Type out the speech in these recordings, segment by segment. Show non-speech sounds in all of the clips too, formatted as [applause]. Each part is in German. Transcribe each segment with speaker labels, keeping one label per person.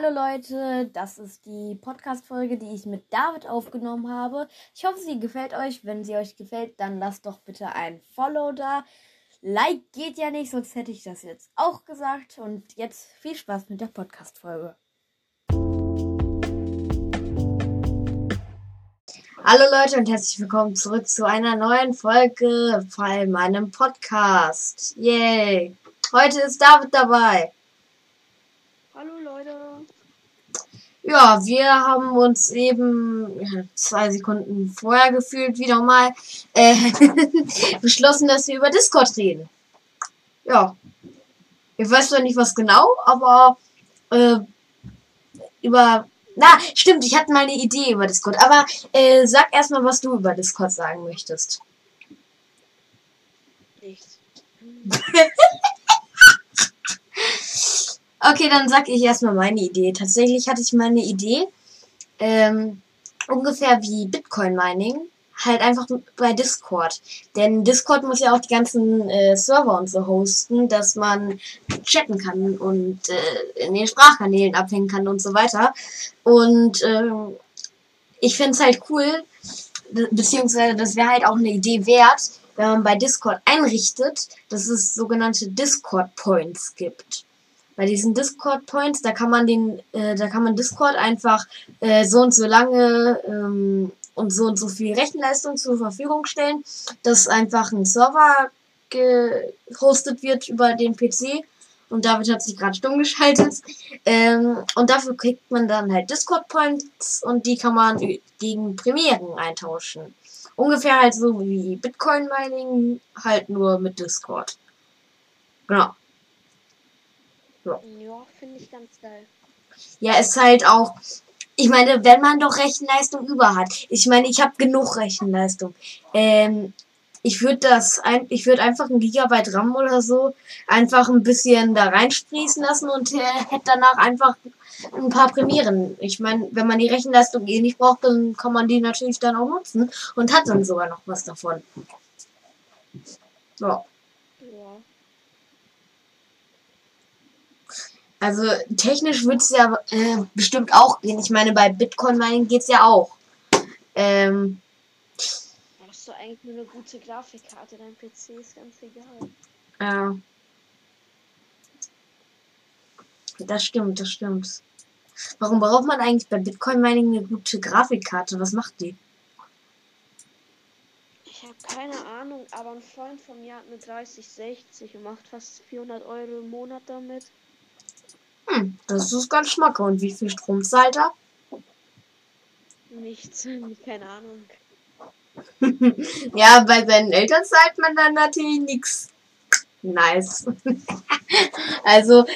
Speaker 1: Hallo Leute, das ist die Podcast-Folge, die ich mit David aufgenommen habe. Ich hoffe, sie gefällt euch. Wenn sie euch gefällt, dann lasst doch bitte ein Follow da. Like geht ja nicht, sonst hätte ich das jetzt auch gesagt. Und jetzt viel Spaß mit der Podcast-Folge.
Speaker 2: Hallo Leute und herzlich willkommen zurück zu einer neuen Folge von meinem Podcast. Yay! Heute ist David dabei.
Speaker 3: Hallo Leute.
Speaker 2: Ja, wir haben uns eben zwei Sekunden vorher gefühlt wieder mal äh, [laughs] beschlossen, dass wir über Discord reden. Ja. Ich weiß zwar nicht was genau, aber äh, über. Na, stimmt, ich hatte mal eine Idee über Discord. Aber äh, sag erstmal, was du über Discord sagen möchtest.
Speaker 3: Nichts. [laughs]
Speaker 2: Okay, dann sag ich erstmal meine Idee. Tatsächlich hatte ich mal eine Idee, ähm, ungefähr wie Bitcoin Mining, halt einfach bei Discord. Denn Discord muss ja auch die ganzen äh, Server und so hosten, dass man chatten kann und äh, in den Sprachkanälen abhängen kann und so weiter. Und ähm, ich fände es halt cool, beziehungsweise das wäre halt auch eine Idee wert, wenn man bei Discord einrichtet, dass es sogenannte Discord Points gibt bei diesen Discord Points, da kann man den, äh, da kann man Discord einfach äh, so und so lange ähm, und so und so viel Rechenleistung zur Verfügung stellen, dass einfach ein Server gehostet wird über den PC. Und David hat sich gerade stumm geschaltet. Ähm, und dafür kriegt man dann halt Discord Points und die kann man gegen Premieren eintauschen. Ungefähr halt so wie Bitcoin Mining, halt nur mit Discord. Genau.
Speaker 3: Ja, ja finde ich ganz geil.
Speaker 2: Ja, ist halt auch. Ich meine, wenn man doch Rechenleistung über hat. Ich meine, ich habe genug Rechenleistung. Ähm, ich würde das ein, ich würde einfach ein Gigabyte RAM oder so einfach ein bisschen da reinsprießen lassen und äh, hätte danach einfach ein paar Premieren. Ich meine, wenn man die Rechenleistung eh nicht braucht, dann kann man die natürlich dann auch nutzen und hat dann sogar noch was davon. Ja. Also technisch wird es ja äh, bestimmt auch gehen. Ich meine, bei Bitcoin Mining geht es ja auch. Ähm,
Speaker 3: Hast du eigentlich nur eine gute Grafikkarte? Dein PC ist ganz egal.
Speaker 2: Ja. Das stimmt, das stimmt. Warum braucht man eigentlich bei Bitcoin Mining eine gute Grafikkarte? Was macht die?
Speaker 3: Ich habe keine Ahnung, aber ein Freund von mir hat eine 3060 und macht fast 400 Euro im Monat damit.
Speaker 2: Hm, das ist ganz schmack. Und wie viel Strom zahlt er?
Speaker 3: Nichts, [laughs] keine Ahnung. [laughs]
Speaker 2: ja, bei seinen Eltern zahlt man dann natürlich nichts. Nice. [laughs] also,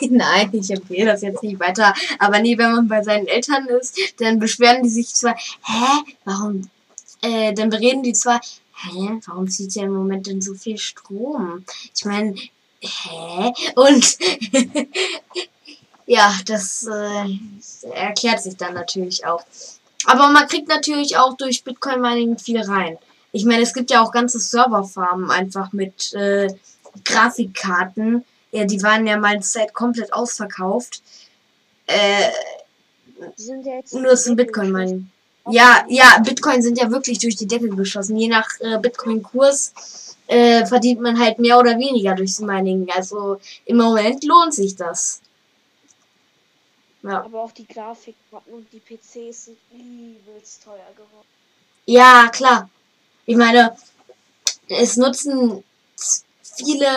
Speaker 2: nein, ich empfehle das jetzt nicht weiter. Aber nee, wenn man bei seinen Eltern ist, dann beschweren die sich zwar, hä, warum, äh, dann bereden die zwar, hä, warum zieht ihr im Moment denn so viel Strom? Ich meine, hä? Und [laughs] ja, das äh, erklärt sich dann natürlich auch. Aber man kriegt natürlich auch durch Bitcoin Mining viel rein. Ich meine, es gibt ja auch ganze Serverfarmen einfach mit äh, Grafikkarten. Ja, die waren ja mal Zeit komplett ausverkauft. Äh, nur zum Bitcoin Mining. Ja, ja, Bitcoin sind ja wirklich durch die Decke geschossen. Je nach äh, Bitcoin-Kurs äh, verdient man halt mehr oder weniger durchs Mining. Also im Moment lohnt sich das.
Speaker 3: Ja. Aber auch die Grafikkarten und die PCs sind übelst teuer geworden.
Speaker 2: Ja, klar. Ich meine, es nutzen viele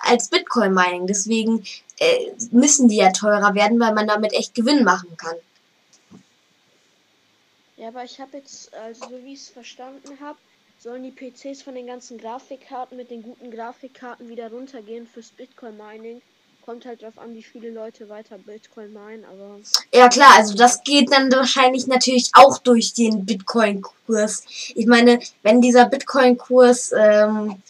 Speaker 2: als Bitcoin-Mining, deswegen äh, müssen die ja teurer werden, weil man damit echt Gewinn machen kann.
Speaker 3: Ja, aber ich habe jetzt, also so wie ich es verstanden habe, sollen die PCs von den ganzen Grafikkarten mit den guten Grafikkarten wieder runtergehen fürs Bitcoin-Mining kommt halt drauf an, wie viele Leute weiter Bitcoin meinen, aber.
Speaker 2: Ja klar, also das geht dann wahrscheinlich natürlich auch durch den Bitcoin-Kurs. Ich meine, wenn dieser Bitcoin-Kurs, ähm,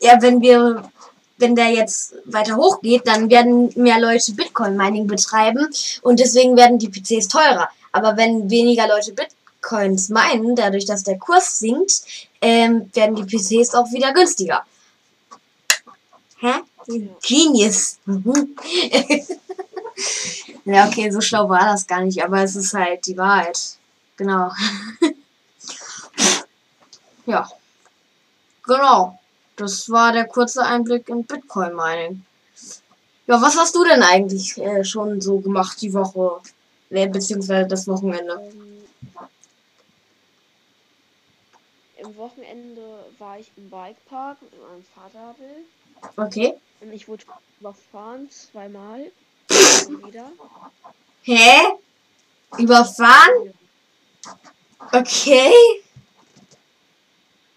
Speaker 2: ja, wenn wir, wenn der jetzt weiter hochgeht, dann werden mehr Leute Bitcoin-Mining betreiben und deswegen werden die PCs teurer. Aber wenn weniger Leute Bitcoins meinen, dadurch, dass der Kurs sinkt, ähm, werden die PCs auch wieder günstiger. Hä? Genius. [laughs] Ja, okay, so schlau war das gar nicht, aber es ist halt die Wahrheit. Genau. [laughs] ja. Genau. Das war der kurze Einblick in Bitcoin Mining. Ja, was hast du denn eigentlich äh, schon so gemacht die Woche? Äh, beziehungsweise das Wochenende?
Speaker 3: Ähm, Im Wochenende war ich im Bikepark mit meinem Vater.
Speaker 2: Okay.
Speaker 3: Und ich wurde überfahren zweimal. [laughs] wieder.
Speaker 2: Hä? Überfahren? Okay.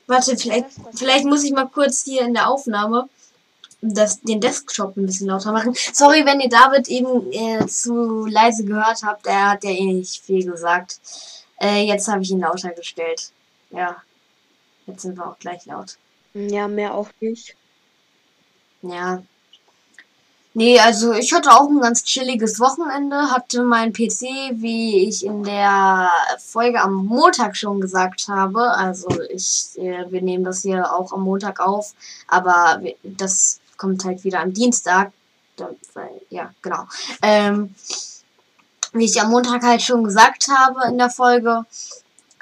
Speaker 2: Warte, vielleicht, vielleicht muss ich mal kurz hier in der Aufnahme das, den Desktop ein bisschen lauter machen. Sorry, wenn ihr David eben äh, zu leise gehört habt. Er hat ja eh nicht viel gesagt. Äh, jetzt habe ich ihn lauter gestellt. Ja. Jetzt sind wir auch gleich laut.
Speaker 3: Ja, mehr auch nicht.
Speaker 2: Ja. Nee, also ich hatte auch ein ganz chilliges Wochenende, hatte mein PC, wie ich in der Folge am Montag schon gesagt habe. Also ich, äh, wir nehmen das hier auch am Montag auf, aber das kommt halt wieder am Dienstag. Ja, genau. Ähm, wie ich am Montag halt schon gesagt habe in der Folge,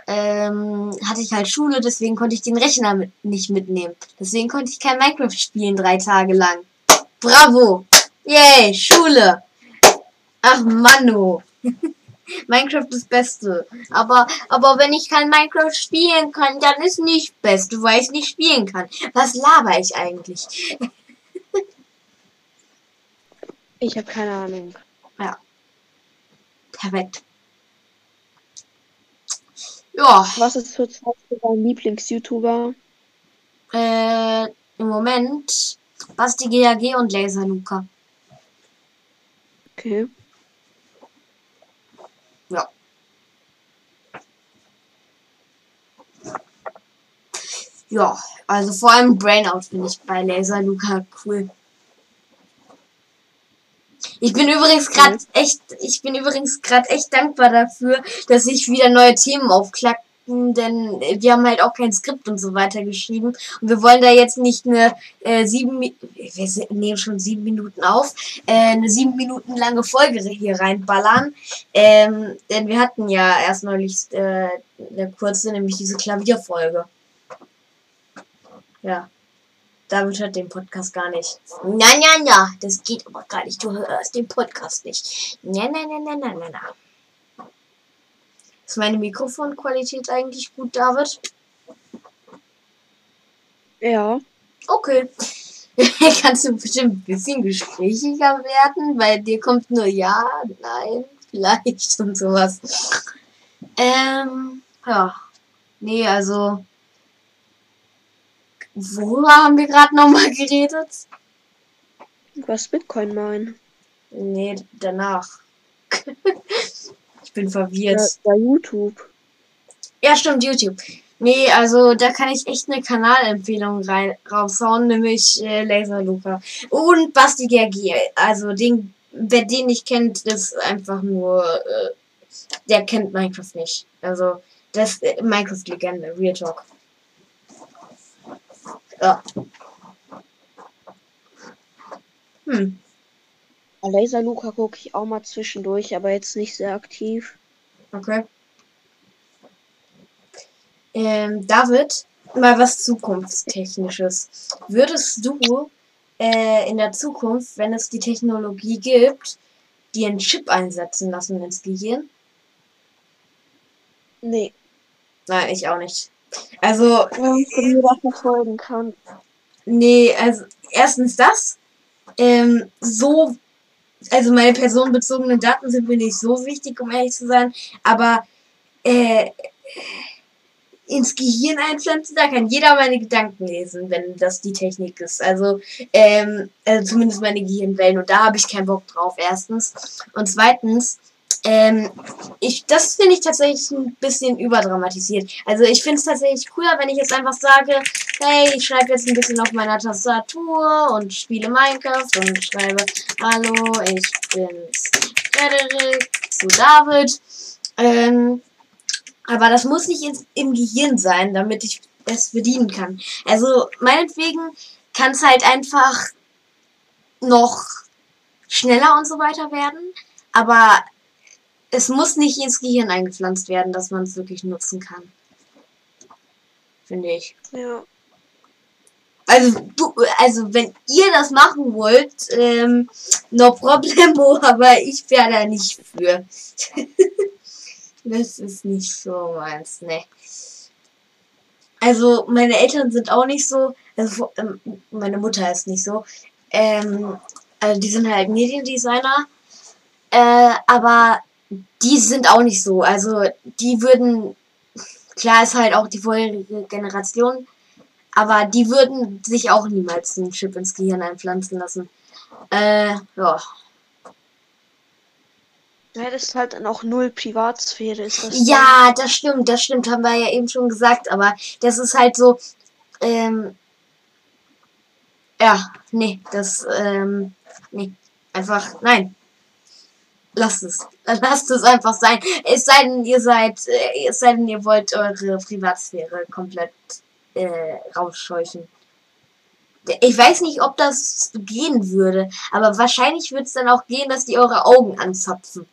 Speaker 2: ähm, hatte ich halt Schule, deswegen konnte ich den Rechner mit, nicht mitnehmen. Deswegen konnte ich kein Minecraft spielen drei Tage lang. Bravo! Yay, Schule! Ach Manu! [laughs] Minecraft ist Beste. Aber, aber wenn ich kein Minecraft spielen kann, dann ist nicht Beste, weil ich nicht spielen kann. Was laber ich eigentlich? [laughs]
Speaker 3: ich habe keine Ahnung.
Speaker 2: Ja. Perfekt. Ja.
Speaker 3: Was ist zurzeit dein Lieblings-YouTuber?
Speaker 2: Äh, im Moment Basti GAG und Laser Luca.
Speaker 3: Okay.
Speaker 2: Ja. Ja, also vor allem Brainout finde ich bei Laser Luca cool. Ich bin übrigens gerade echt, ich bin übrigens gerade echt dankbar dafür, dass ich wieder neue Themen aufklacken, denn wir haben halt auch kein Skript und so weiter geschrieben und wir wollen da jetzt nicht eine äh, sieben, wir nehmen schon sieben Minuten auf, äh, eine sieben Minuten lange Folge hier reinballern, ähm, denn wir hatten ja erst neulich äh, eine kurze, nämlich diese Klavierfolge. Ja. David hört den Podcast gar nicht. Na, na, na, das geht aber gar nicht. Du hörst den Podcast nicht. Na, na, na, na, na, na, na. Ist meine Mikrofonqualität eigentlich gut, David?
Speaker 3: Ja.
Speaker 2: Okay. [laughs] Kannst du bestimmt ein bisschen gesprächiger werden? Bei dir kommt nur ja, nein, vielleicht und sowas. Ähm, ja. Nee, also Worüber haben wir gerade nochmal geredet?
Speaker 3: Was Bitcoin meinen?
Speaker 2: Nee, danach. [laughs] ich bin verwirrt.
Speaker 3: Bei YouTube.
Speaker 2: Ja, stimmt, YouTube. Nee, also da kann ich echt eine Kanalempfehlung rein, raushauen, nämlich äh, Laser Luca. Und Basti GRG. Also den, wer den nicht kennt, ist einfach nur, äh, der kennt Minecraft nicht. Also das äh, Minecraft-Legende, Real Talk. Ja.
Speaker 3: Hm. Laser Luca gucke ich auch mal zwischendurch, aber jetzt nicht sehr aktiv.
Speaker 2: Okay. Ähm, David, mal was Zukunftstechnisches. Würdest du äh, in der Zukunft, wenn es die Technologie gibt, dir einen Chip einsetzen lassen ins Gehirn?
Speaker 3: Nee.
Speaker 2: Nein, ich auch nicht. Also.
Speaker 3: Wenn mir das verfolgen kann.
Speaker 2: Nee, also erstens das. Ähm, so. Also meine personenbezogenen Daten sind mir nicht so wichtig, um ehrlich zu sein. Aber äh, ins Gehirn einpflanzen, da kann jeder meine Gedanken lesen, wenn das die Technik ist. Also, ähm, also zumindest meine Gehirnwellen. Und da habe ich keinen Bock drauf, erstens. Und zweitens, ähm, ich, das finde ich tatsächlich ein bisschen überdramatisiert. Also ich finde es tatsächlich cooler, wenn ich jetzt einfach sage, hey, ich schreibe jetzt ein bisschen auf meiner Tastatur und spiele Minecraft und schreibe, hallo, ich bin's, Frederik, zu David. Ähm, aber das muss nicht ins, im Gehirn sein, damit ich es bedienen kann. Also meinetwegen kann es halt einfach noch schneller und so weiter werden. Aber es muss nicht ins Gehirn eingepflanzt werden, dass man es wirklich nutzen kann. Finde ich.
Speaker 3: Ja.
Speaker 2: Also, du, also wenn ihr das machen wollt, ähm, no problemo, [laughs] aber ich wäre da nicht für. [laughs] das ist nicht so meins, ne. Also, meine Eltern sind auch nicht so, also ähm, meine Mutter ist nicht so. Ähm, also die sind halt Mediendesigner. Äh, aber die sind auch nicht so. Also die würden, klar ist halt auch die vorherige Generation, aber die würden sich auch niemals einen Chip ins Gehirn einpflanzen lassen. Äh, ja.
Speaker 3: Ja, das ist halt dann auch null Privatsphäre, ist das.
Speaker 2: Ja, das stimmt, das stimmt, haben wir ja eben schon gesagt, aber das ist halt so, ähm, ja, nee, das, ähm, nee, einfach, nein. Lasst es. Lasst es einfach sein. Es sei denn, ihr seid, äh, es sei denn, ihr wollt eure Privatsphäre komplett äh, rausscheuchen. Ich weiß nicht, ob das gehen würde, aber wahrscheinlich würde es dann auch gehen, dass die eure Augen anzapfen.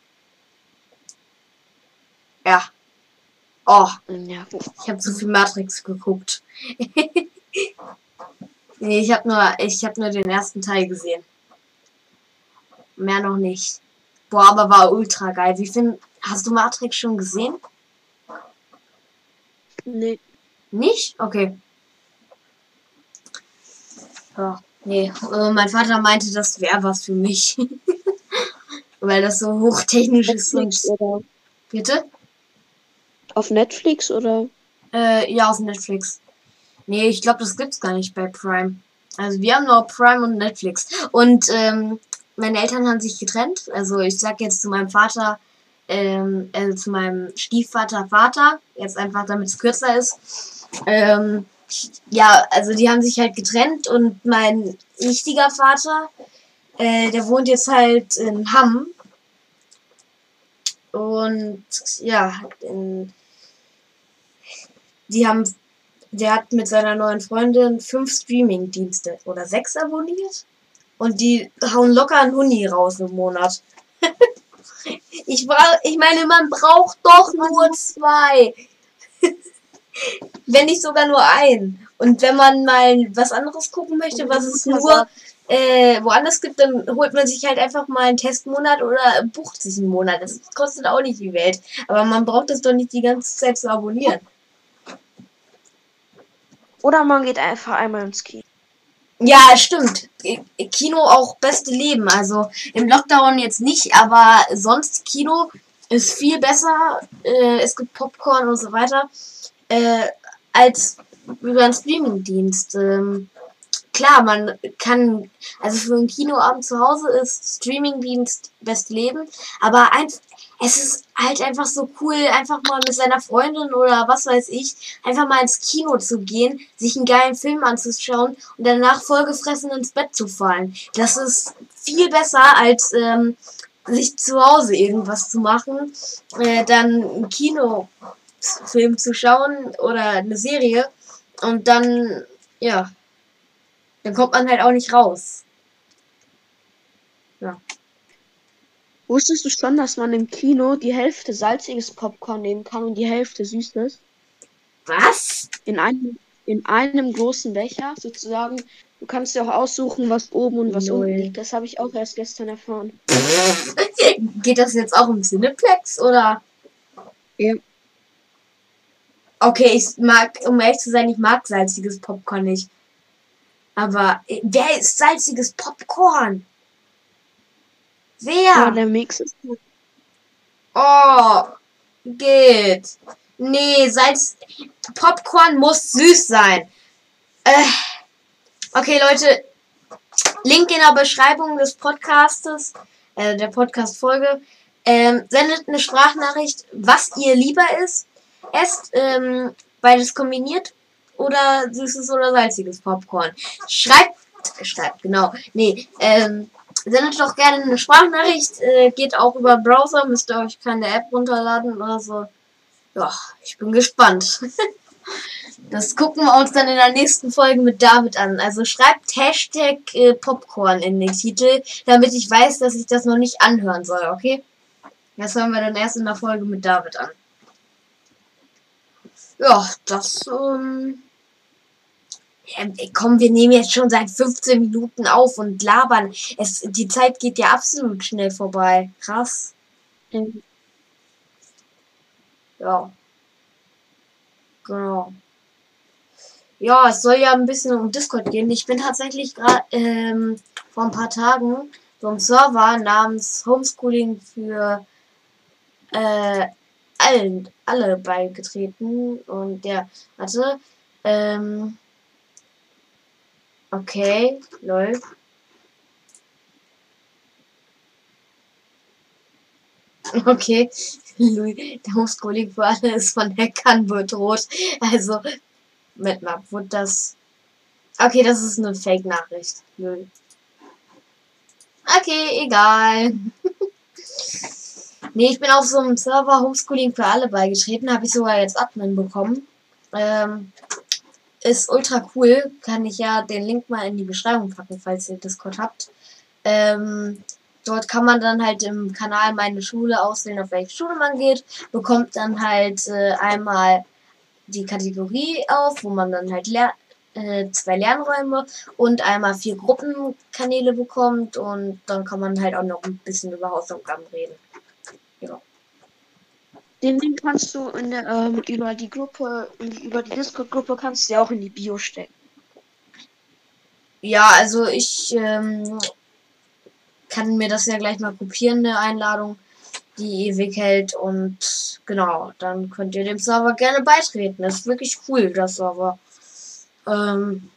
Speaker 2: Ja. Oh,
Speaker 3: Ja,
Speaker 2: ich habe zu viel Matrix geguckt. [laughs] nee, ich habe nur, ich habe nur den ersten Teil gesehen. Mehr noch nicht. Boah, aber war ultra geil. Wie find, hast du Matrix schon gesehen?
Speaker 3: nee.
Speaker 2: Nicht? Okay. Ja, nee. Äh, mein Vater meinte, das wäre was für mich. [laughs] Weil das so hochtechnisch ist und.
Speaker 3: Netflix oder
Speaker 2: Bitte?
Speaker 3: auf Netflix oder?
Speaker 2: Äh, ja, auf Netflix. Nee, ich glaube, das gibt's gar nicht bei Prime. Also wir haben nur Prime und Netflix. Und ähm, meine Eltern haben sich getrennt. Also ich sag jetzt zu meinem Vater, ähm, also zu meinem Stiefvater Vater, jetzt einfach damit es kürzer ist. Ähm, ja, also die haben sich halt getrennt und mein richtiger Vater, äh, der wohnt jetzt halt in Hamm. Und ja, in, die haben, der hat mit seiner neuen Freundin fünf Streaming-Dienste oder sechs abonniert. Und die hauen locker einen Huni raus im Monat. [laughs] ich, bra ich meine, man braucht doch nur zwei. [laughs] wenn nicht sogar nur einen. Und wenn man mal was anderes gucken möchte, was es nur äh, woanders gibt, dann holt man sich halt einfach mal einen Testmonat oder bucht sich einen Monat. Das kostet auch nicht die Welt. Aber man braucht das doch nicht die ganze Zeit zu abonnieren.
Speaker 3: Oder man geht einfach einmal ins Kino.
Speaker 2: Ja, stimmt. Kino auch beste Leben. Also im Lockdown jetzt nicht, aber sonst Kino ist viel besser. Äh, es gibt Popcorn und so weiter. Äh, als über einen Streamingdienst. Ähm, klar, man kann, also für einen Kinoabend zu Hause ist Streamingdienst beste Leben, aber ein, es ist halt einfach so cool, einfach mal mit seiner Freundin oder was weiß ich, einfach mal ins Kino zu gehen, sich einen geilen Film anzuschauen und danach vollgefressen ins Bett zu fallen. Das ist viel besser als ähm, sich zu Hause irgendwas zu machen, äh, dann einen Kinofilm zu schauen oder eine Serie und dann, ja, dann kommt man halt auch nicht raus.
Speaker 3: Wusstest du schon, dass man im Kino die Hälfte salziges Popcorn nehmen kann und die Hälfte süßes?
Speaker 2: Was?
Speaker 3: In einem, in einem großen Becher sozusagen. Du kannst dir auch aussuchen, was oben und was
Speaker 2: Null.
Speaker 3: unten liegt. Das habe ich auch erst gestern erfahren. [laughs]
Speaker 2: Geht das jetzt auch um Cineplex oder?
Speaker 3: Ja.
Speaker 2: Okay, ich mag, um ehrlich zu sein, ich mag salziges Popcorn nicht. Aber äh, wer ist salziges Popcorn?
Speaker 3: Ja,
Speaker 2: Wer?
Speaker 3: der Mix ist gut.
Speaker 2: Oh, geht. Nee, Salz. Popcorn muss süß sein. Äh, okay, Leute. Link in der Beschreibung des Podcastes, äh, der Podcast-Folge. Ähm, sendet eine Sprachnachricht, was ihr lieber ist. Esst ähm, beides kombiniert oder süßes oder salziges Popcorn. Schreibt, schreibt, genau. Nee, ähm, sendet doch gerne eine Sprachnachricht. Äh, geht auch über Browser, müsst ihr euch keine App runterladen oder so. Ja, ich bin gespannt. [laughs] Das gucken wir uns dann in der nächsten Folge mit David an. Also schreibt Hashtag äh, Popcorn in den Titel, damit ich weiß, dass ich das noch nicht anhören soll, okay? Das hören wir dann erst in der Folge mit David an. Ja, das, ähm. Ja, komm, wir nehmen jetzt schon seit 15 Minuten auf und labern. Es, die Zeit geht ja absolut schnell vorbei. Krass. Ja. Genau. Ja, es soll ja ein bisschen um Discord gehen. Ich bin tatsächlich gerade ähm, vor ein paar Tagen so einem Server namens Homeschooling für äh, allen, alle beigetreten. Und der hatte, ähm, okay, läuft. Okay, der Homeschooling für alle ist von Hackern bedroht. Also, mit mal, wurde das. Okay, das ist eine Fake-Nachricht. Okay, egal. [laughs] nee, ich bin auf so einem Server Homeschooling für alle beigetreten. Habe ich sogar jetzt Admin bekommen. Ähm, ist ultra cool. Kann ich ja den Link mal in die Beschreibung packen, falls ihr Discord habt. Ähm, dort kann man dann halt im Kanal meine Schule auswählen, auf welche Schule man geht. Bekommt dann halt äh, einmal die Kategorie auf, wo man dann halt ler äh, zwei Lernräume und einmal vier Gruppenkanäle bekommt und dann kann man halt auch noch ein bisschen über Hausaufgaben reden.
Speaker 3: Den Link kannst du in der, ähm, über die Gruppe, über die Discord-Gruppe kannst du ja auch in die Bio stecken.
Speaker 2: Ja, also ich ähm, kann mir das ja gleich mal kopieren, eine Einladung die ewig hält. Und genau, dann könnt ihr dem Server gerne beitreten. Das ist wirklich cool, das Server. Ähm,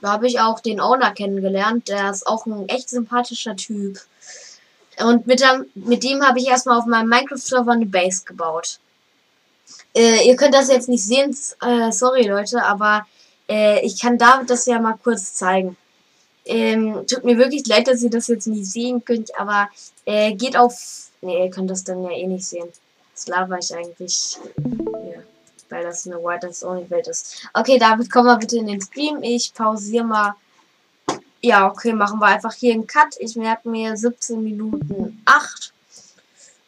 Speaker 2: da habe ich auch den Owner kennengelernt. Der ist auch ein echt sympathischer Typ. Und mit, dem, mit dem habe ich erstmal auf meinem Minecraft-Server eine Base gebaut. Äh, ihr könnt das jetzt nicht sehen, äh, sorry Leute, aber äh, ich kann David das ja mal kurz zeigen. Ähm, tut mir wirklich leid, dass ihr das jetzt nicht sehen könnt, aber äh, geht auf Ne, ihr könnt das dann ja eh nicht sehen. Das laber ich eigentlich hier, weil das eine White Only Welt ist. Okay, David, komm mal bitte in den Stream. Ich pausiere mal. Ja, okay, machen wir einfach hier einen Cut. Ich merke mir 17 Minuten 8.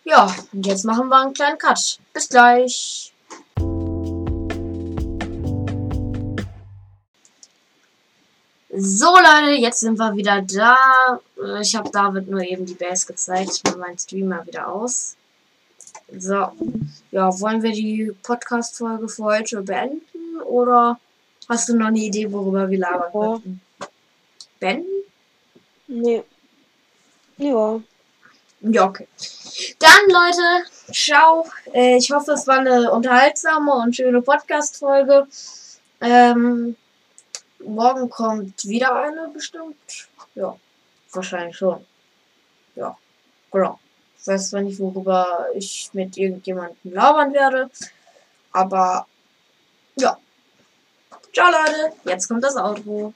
Speaker 2: Ja, und jetzt machen wir einen kleinen Cut. Bis gleich. So Leute, jetzt sind wir wieder da. Ich habe David nur eben die Base gezeigt. Ich mache meinen Stream mal wieder aus. So. Ja, wollen wir die Podcast-Folge für heute beenden? Oder hast du noch eine Idee, worüber wir labern oh. könnten? Beenden?
Speaker 3: Nee. Ja.
Speaker 2: Ja, okay. Dann, Leute, ciao. Äh, ich hoffe, es war eine unterhaltsame und schöne Podcast-Folge. Ähm, morgen kommt wieder eine bestimmt. Ja, wahrscheinlich schon. Ja, genau. Ich weiß zwar nicht, worüber ich mit irgendjemandem labern werde, aber ja. Ciao Leute, jetzt kommt das Outro.